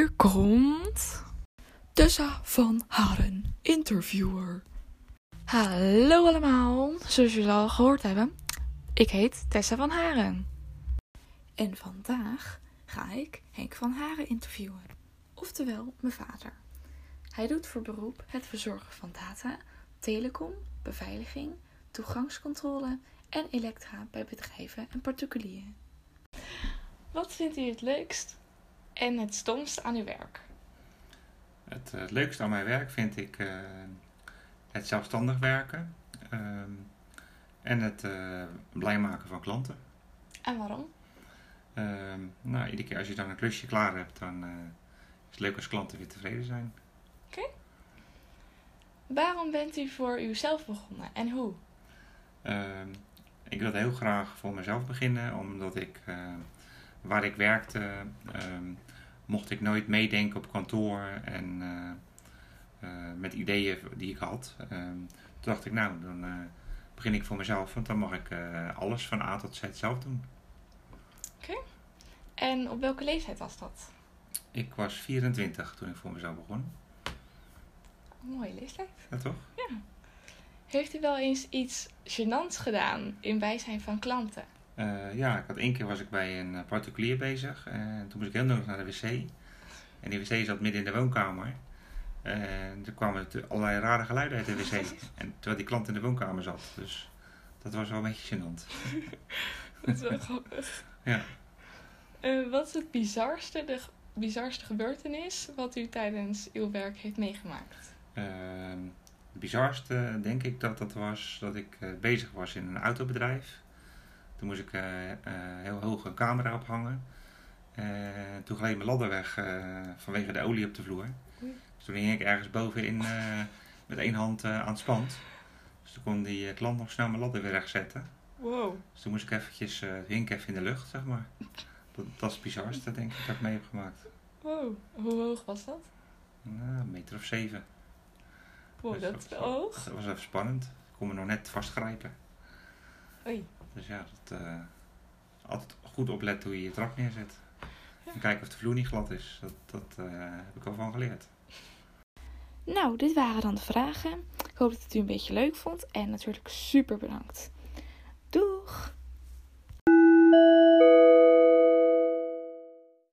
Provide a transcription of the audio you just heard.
Hier komt Tessa van Haren, interviewer. Hallo allemaal, zoals jullie al gehoord hebben, ik heet Tessa van Haren. En vandaag ga ik Henk van Haren interviewen, oftewel mijn vader. Hij doet voor beroep het verzorgen van data, telecom, beveiliging, toegangscontrole en elektra bij bedrijven en particulieren. Wat vindt u het leukst en het stomst aan uw werk? Het eh, leukste aan mijn werk vind ik eh, het zelfstandig werken ehm, en het eh, blij maken van klanten. En waarom? Ehm, nou, iedere keer als je dan een klusje klaar hebt, dan is het leuk als klanten weer tevreden zijn. Waarom bent u voor uzelf begonnen en hoe? Ehm, ik wilde heel graag voor mezelf beginnen, omdat ik waar ik werkte, mocht ik nooit meedenken op kantoor en eh, eh, met ideeën die ik had. Ehm, toen dacht ik, nou, dan eh, begin ik voor mezelf, want dan mag ik alles van A tot Z zelf doen. En op welke leeftijd was dat? Ik was 24 toen ik voor mezelf begon. Een mooie leeftijd. Ja, toch? Heeft u wel eens iets gênants gedaan in bijzijn van klanten? Eh, ja, ik had één keer was ik bij een eh, particulier bezig en toen moest ik heel nodig naar de wc. En die wc zat midden in de woonkamer. En er kwamen allerlei rare geluiden uit de wc. En terwijl die klant in de woonkamer zat. Dus dat was wel een beetje gênant. Dat is wel grappig. Ja. Eh, wat is het bizarste, de bizarste gebeurtenis wat u tijdens uw werk heeft meegemaakt? Ehm, het bizarste denk ik dat dat was dat ik eh, bezig was in een autobedrijf. Toen moest ik eh, eh, heel hoog een camera ophangen. En toen gleed mijn ladder weg eh, vanwege de olie op de vloer. Dus toen hing ik ergens bovenin eh, met één hand eh, aan het spand. Dus toen kon die eh, klant nog snel mijn ladder weer rechtzetten. Wow. Dus toen moest ik eventjes, eh hink even in de lucht, zeg maar. Dat, dat is het bizarste denk ik dat ik mee heb gemaakt. Wow. Hoe hoog was dat? Nou, een meter of zeven. Wow, Dus dat dat is wel hoog. Dat was even spannend. Ik kon me nog net vastgrijpen. Oei. Dus ja, dat, eh, altijd goed opletten hoe je je trap neerzet. En kijken of de vloer niet glad is. Dat, dat eh, heb ik al van geleerd. Nou, dit waren dan de vragen. Ik hoop dat het u een beetje leuk vond en natuurlijk super bedankt. Doeg!